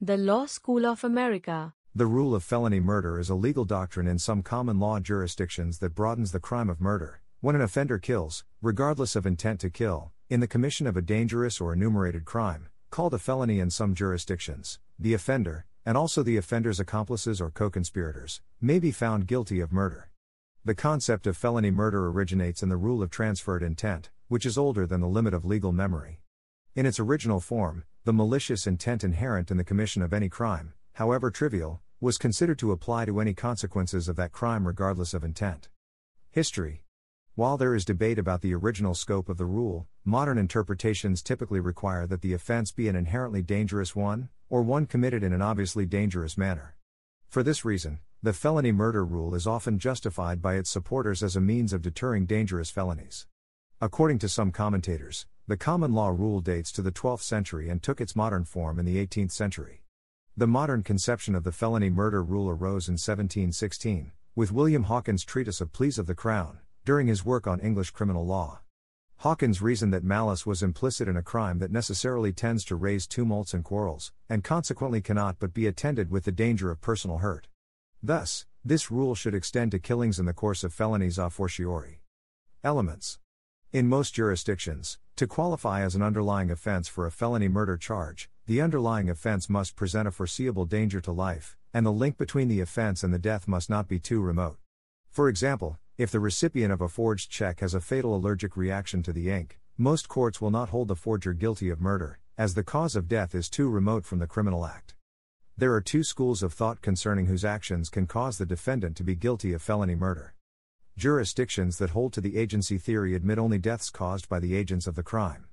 The Law School of America. The rule of felony murder is a legal doctrine in some common law jurisdictions that broadens the crime of murder. When an offender kills, regardless of intent to kill, in the commission of a dangerous or enumerated crime, called a felony in some jurisdictions, the offender, and also the offender's accomplices or co conspirators, may be found guilty of murder. The concept of felony murder originates in the rule of transferred intent, which is older than the limit of legal memory. In its original form, the malicious intent inherent in the commission of any crime, however trivial, was considered to apply to any consequences of that crime regardless of intent. History While there is debate about the original scope of the rule, modern interpretations typically require that the offense be an inherently dangerous one, or one committed in an obviously dangerous manner. For this reason, the felony murder rule is often justified by its supporters as a means of deterring dangerous felonies. According to some commentators, the common law rule dates to the 12th century and took its modern form in the 18th century. The modern conception of the felony murder rule arose in 1716, with William Hawkins' Treatise of Pleas of the Crown, during his work on English criminal law. Hawkins reasoned that malice was implicit in a crime that necessarily tends to raise tumults and quarrels, and consequently cannot but be attended with the danger of personal hurt. Thus, this rule should extend to killings in the course of felonies a fortiori. Elements in most jurisdictions, to qualify as an underlying offense for a felony murder charge, the underlying offense must present a foreseeable danger to life, and the link between the offense and the death must not be too remote. For example, if the recipient of a forged check has a fatal allergic reaction to the ink, most courts will not hold the forger guilty of murder, as the cause of death is too remote from the criminal act. There are two schools of thought concerning whose actions can cause the defendant to be guilty of felony murder. Jurisdictions that hold to the agency theory admit only deaths caused by the agents of the crime.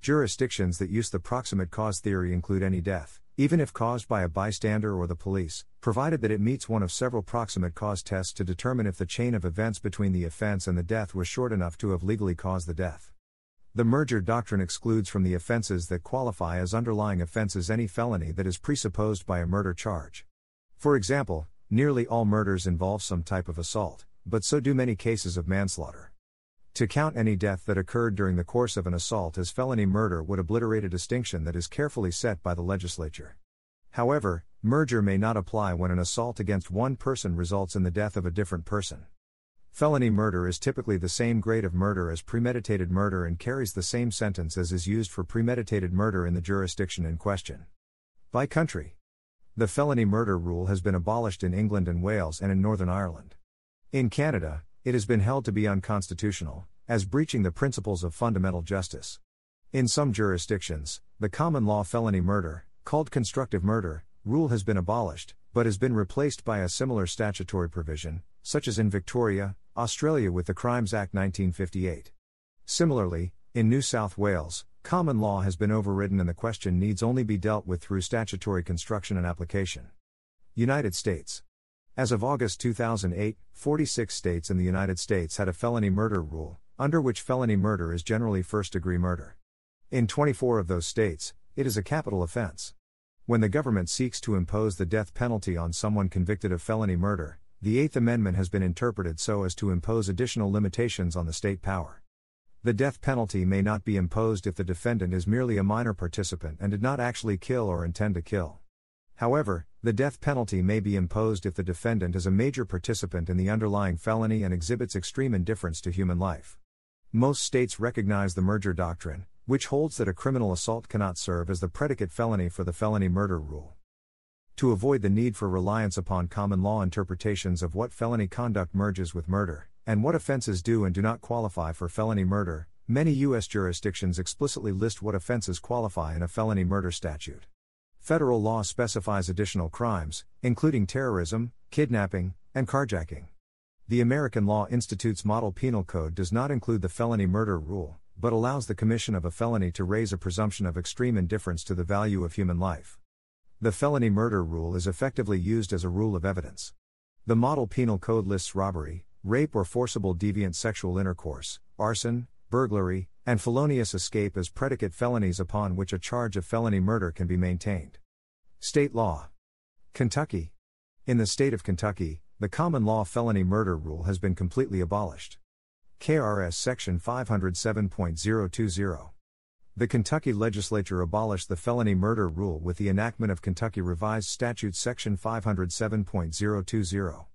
Jurisdictions that use the proximate cause theory include any death, even if caused by a bystander or the police, provided that it meets one of several proximate cause tests to determine if the chain of events between the offense and the death was short enough to have legally caused the death. The merger doctrine excludes from the offenses that qualify as underlying offenses any felony that is presupposed by a murder charge. For example, nearly all murders involve some type of assault but so do many cases of manslaughter. To count any death that occurred during the course of an assault as felony murder would obliterate a distinction that is carefully set by the legislature. However, merger may not apply when an assault against one person results in the death of a different person. Felony murder is typically the same grade of murder as premeditated murder and carries the same sentence as is used for premeditated murder in the jurisdiction in question. By country, the felony murder rule has been abolished in England and Wales and in Northern Ireland. In Canada, it has been held to be unconstitutional, as breaching the principles of fundamental justice. In some jurisdictions, the common law felony murder, called constructive murder, rule has been abolished, but has been replaced by a similar statutory provision, such as in Victoria, Australia with the Crimes Act 1958. Similarly, in New South Wales, common law has been overridden and the question needs only be dealt with through statutory construction and application. United States as of August 2008, 46 states in the United States had a felony murder rule, under which felony murder is generally first degree murder. In 24 of those states, it is a capital offense. When the government seeks to impose the death penalty on someone convicted of felony murder, the Eighth Amendment has been interpreted so as to impose additional limitations on the state power. The death penalty may not be imposed if the defendant is merely a minor participant and did not actually kill or intend to kill. However, the death penalty may be imposed if the defendant is a major participant in the underlying felony and exhibits extreme indifference to human life. Most states recognize the merger doctrine, which holds that a criminal assault cannot serve as the predicate felony for the felony murder rule. To avoid the need for reliance upon common law interpretations of what felony conduct merges with murder, and what offenses do and do not qualify for felony murder, many U.S. jurisdictions explicitly list what offenses qualify in a felony murder statute. Federal law specifies additional crimes, including terrorism, kidnapping, and carjacking. The American Law Institute's Model Penal Code does not include the felony murder rule, but allows the commission of a felony to raise a presumption of extreme indifference to the value of human life. The felony murder rule is effectively used as a rule of evidence. The Model Penal Code lists robbery, rape or forcible deviant sexual intercourse, arson, burglary, and felonious escape as predicate felonies upon which a charge of felony murder can be maintained. State law Kentucky. In the state of Kentucky, the common law felony murder rule has been completely abolished. KRS Section 507.020. The Kentucky legislature abolished the felony murder rule with the enactment of Kentucky Revised Statute Section 507.020.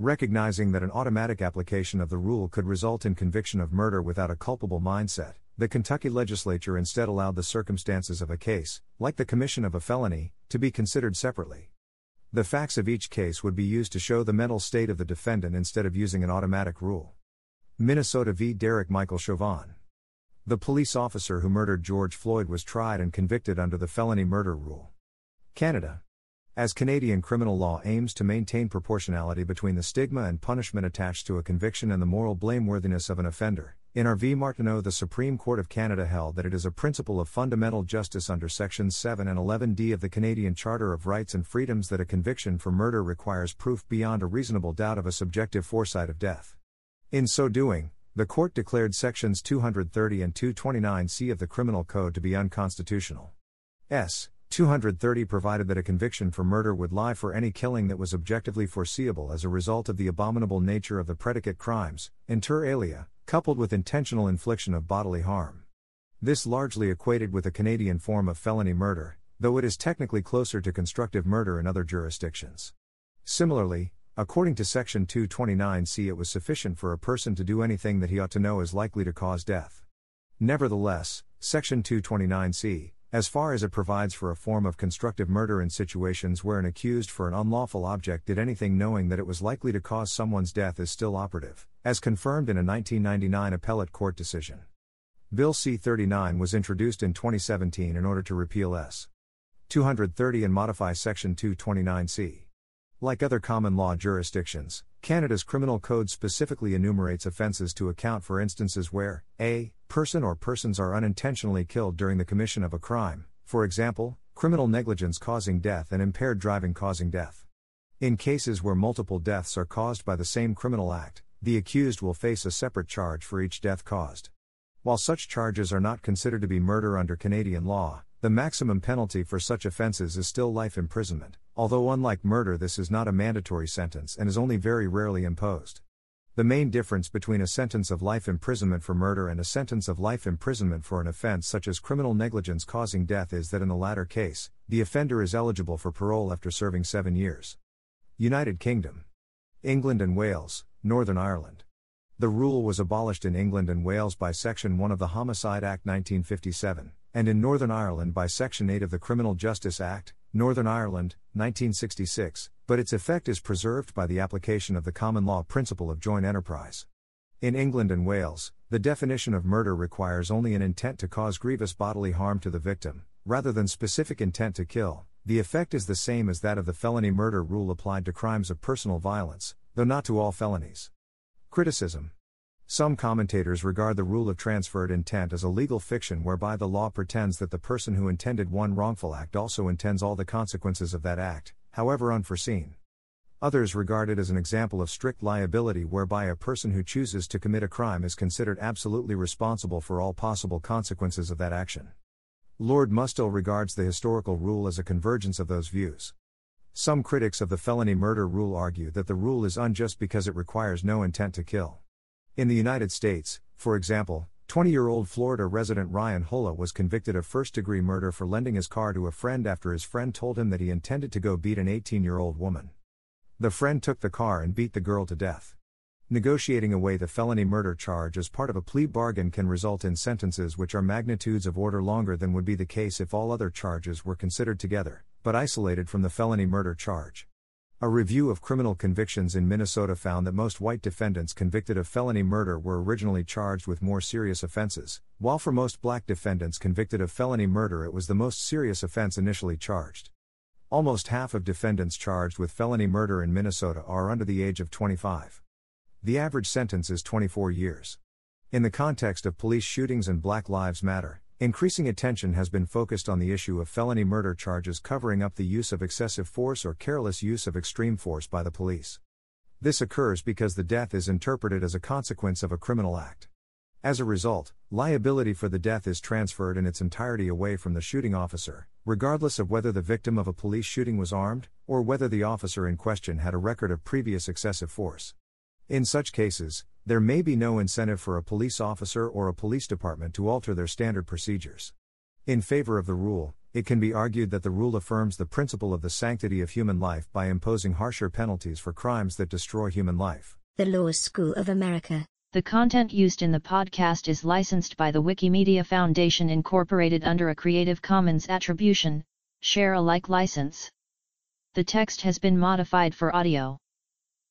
Recognizing that an automatic application of the rule could result in conviction of murder without a culpable mindset, the Kentucky legislature instead allowed the circumstances of a case, like the commission of a felony, to be considered separately. The facts of each case would be used to show the mental state of the defendant instead of using an automatic rule. Minnesota v. Derek Michael Chauvin. The police officer who murdered George Floyd was tried and convicted under the felony murder rule. Canada. As Canadian criminal law aims to maintain proportionality between the stigma and punishment attached to a conviction and the moral blameworthiness of an offender, in R. v. Martineau, the Supreme Court of Canada held that it is a principle of fundamental justice under Sections 7 and 11d of the Canadian Charter of Rights and Freedoms that a conviction for murder requires proof beyond a reasonable doubt of a subjective foresight of death. In so doing, the court declared sections 230 and 229c of the Criminal Code to be unconstitutional. S. 230 provided that a conviction for murder would lie for any killing that was objectively foreseeable as a result of the abominable nature of the predicate crimes, inter alia, coupled with intentional infliction of bodily harm. This largely equated with a Canadian form of felony murder, though it is technically closer to constructive murder in other jurisdictions. Similarly, According to Section 229c, it was sufficient for a person to do anything that he ought to know is likely to cause death. Nevertheless, Section 229c, as far as it provides for a form of constructive murder in situations where an accused for an unlawful object did anything knowing that it was likely to cause someone's death, is still operative, as confirmed in a 1999 appellate court decision. Bill C 39 was introduced in 2017 in order to repeal S. 230 and modify Section 229c. Like other common law jurisdictions, Canada's criminal code specifically enumerates offences to account for instances where a person or persons are unintentionally killed during the commission of a crime, for example, criminal negligence causing death and impaired driving causing death. In cases where multiple deaths are caused by the same criminal act, the accused will face a separate charge for each death caused. While such charges are not considered to be murder under Canadian law, the maximum penalty for such offences is still life imprisonment, although unlike murder, this is not a mandatory sentence and is only very rarely imposed. The main difference between a sentence of life imprisonment for murder and a sentence of life imprisonment for an offense such as criminal negligence causing death is that in the latter case, the offender is eligible for parole after serving seven years. United Kingdom, England and Wales, Northern Ireland. The rule was abolished in England and Wales by Section 1 of the Homicide Act 1957 and in Northern Ireland by Section 8 of the Criminal Justice Act, Northern Ireland, 1966, but its effect is preserved by the application of the common law principle of joint enterprise. In England and Wales, the definition of murder requires only an intent to cause grievous bodily harm to the victim, rather than specific intent to kill. The effect is the same as that of the felony murder rule applied to crimes of personal violence, though not to all felonies. Criticism some commentators regard the rule of transferred intent as a legal fiction whereby the law pretends that the person who intended one wrongful act also intends all the consequences of that act, however unforeseen. Others regard it as an example of strict liability whereby a person who chooses to commit a crime is considered absolutely responsible for all possible consequences of that action. Lord Mustill regards the historical rule as a convergence of those views. Some critics of the felony murder rule argue that the rule is unjust because it requires no intent to kill. In the United States, for example, 20 year old Florida resident Ryan Holle was convicted of first degree murder for lending his car to a friend after his friend told him that he intended to go beat an 18 year old woman. The friend took the car and beat the girl to death. Negotiating away the felony murder charge as part of a plea bargain can result in sentences which are magnitudes of order longer than would be the case if all other charges were considered together, but isolated from the felony murder charge. A review of criminal convictions in Minnesota found that most white defendants convicted of felony murder were originally charged with more serious offenses, while for most black defendants convicted of felony murder it was the most serious offense initially charged. Almost half of defendants charged with felony murder in Minnesota are under the age of 25. The average sentence is 24 years. In the context of police shootings and Black Lives Matter, Increasing attention has been focused on the issue of felony murder charges covering up the use of excessive force or careless use of extreme force by the police. This occurs because the death is interpreted as a consequence of a criminal act. As a result, liability for the death is transferred in its entirety away from the shooting officer, regardless of whether the victim of a police shooting was armed, or whether the officer in question had a record of previous excessive force. In such cases, there may be no incentive for a police officer or a police department to alter their standard procedures. In favor of the rule, it can be argued that the rule affirms the principle of the sanctity of human life by imposing harsher penalties for crimes that destroy human life. The Law School of America. The content used in the podcast is licensed by the Wikimedia Foundation Incorporated under a Creative Commons Attribution, Share Alike license. The text has been modified for audio.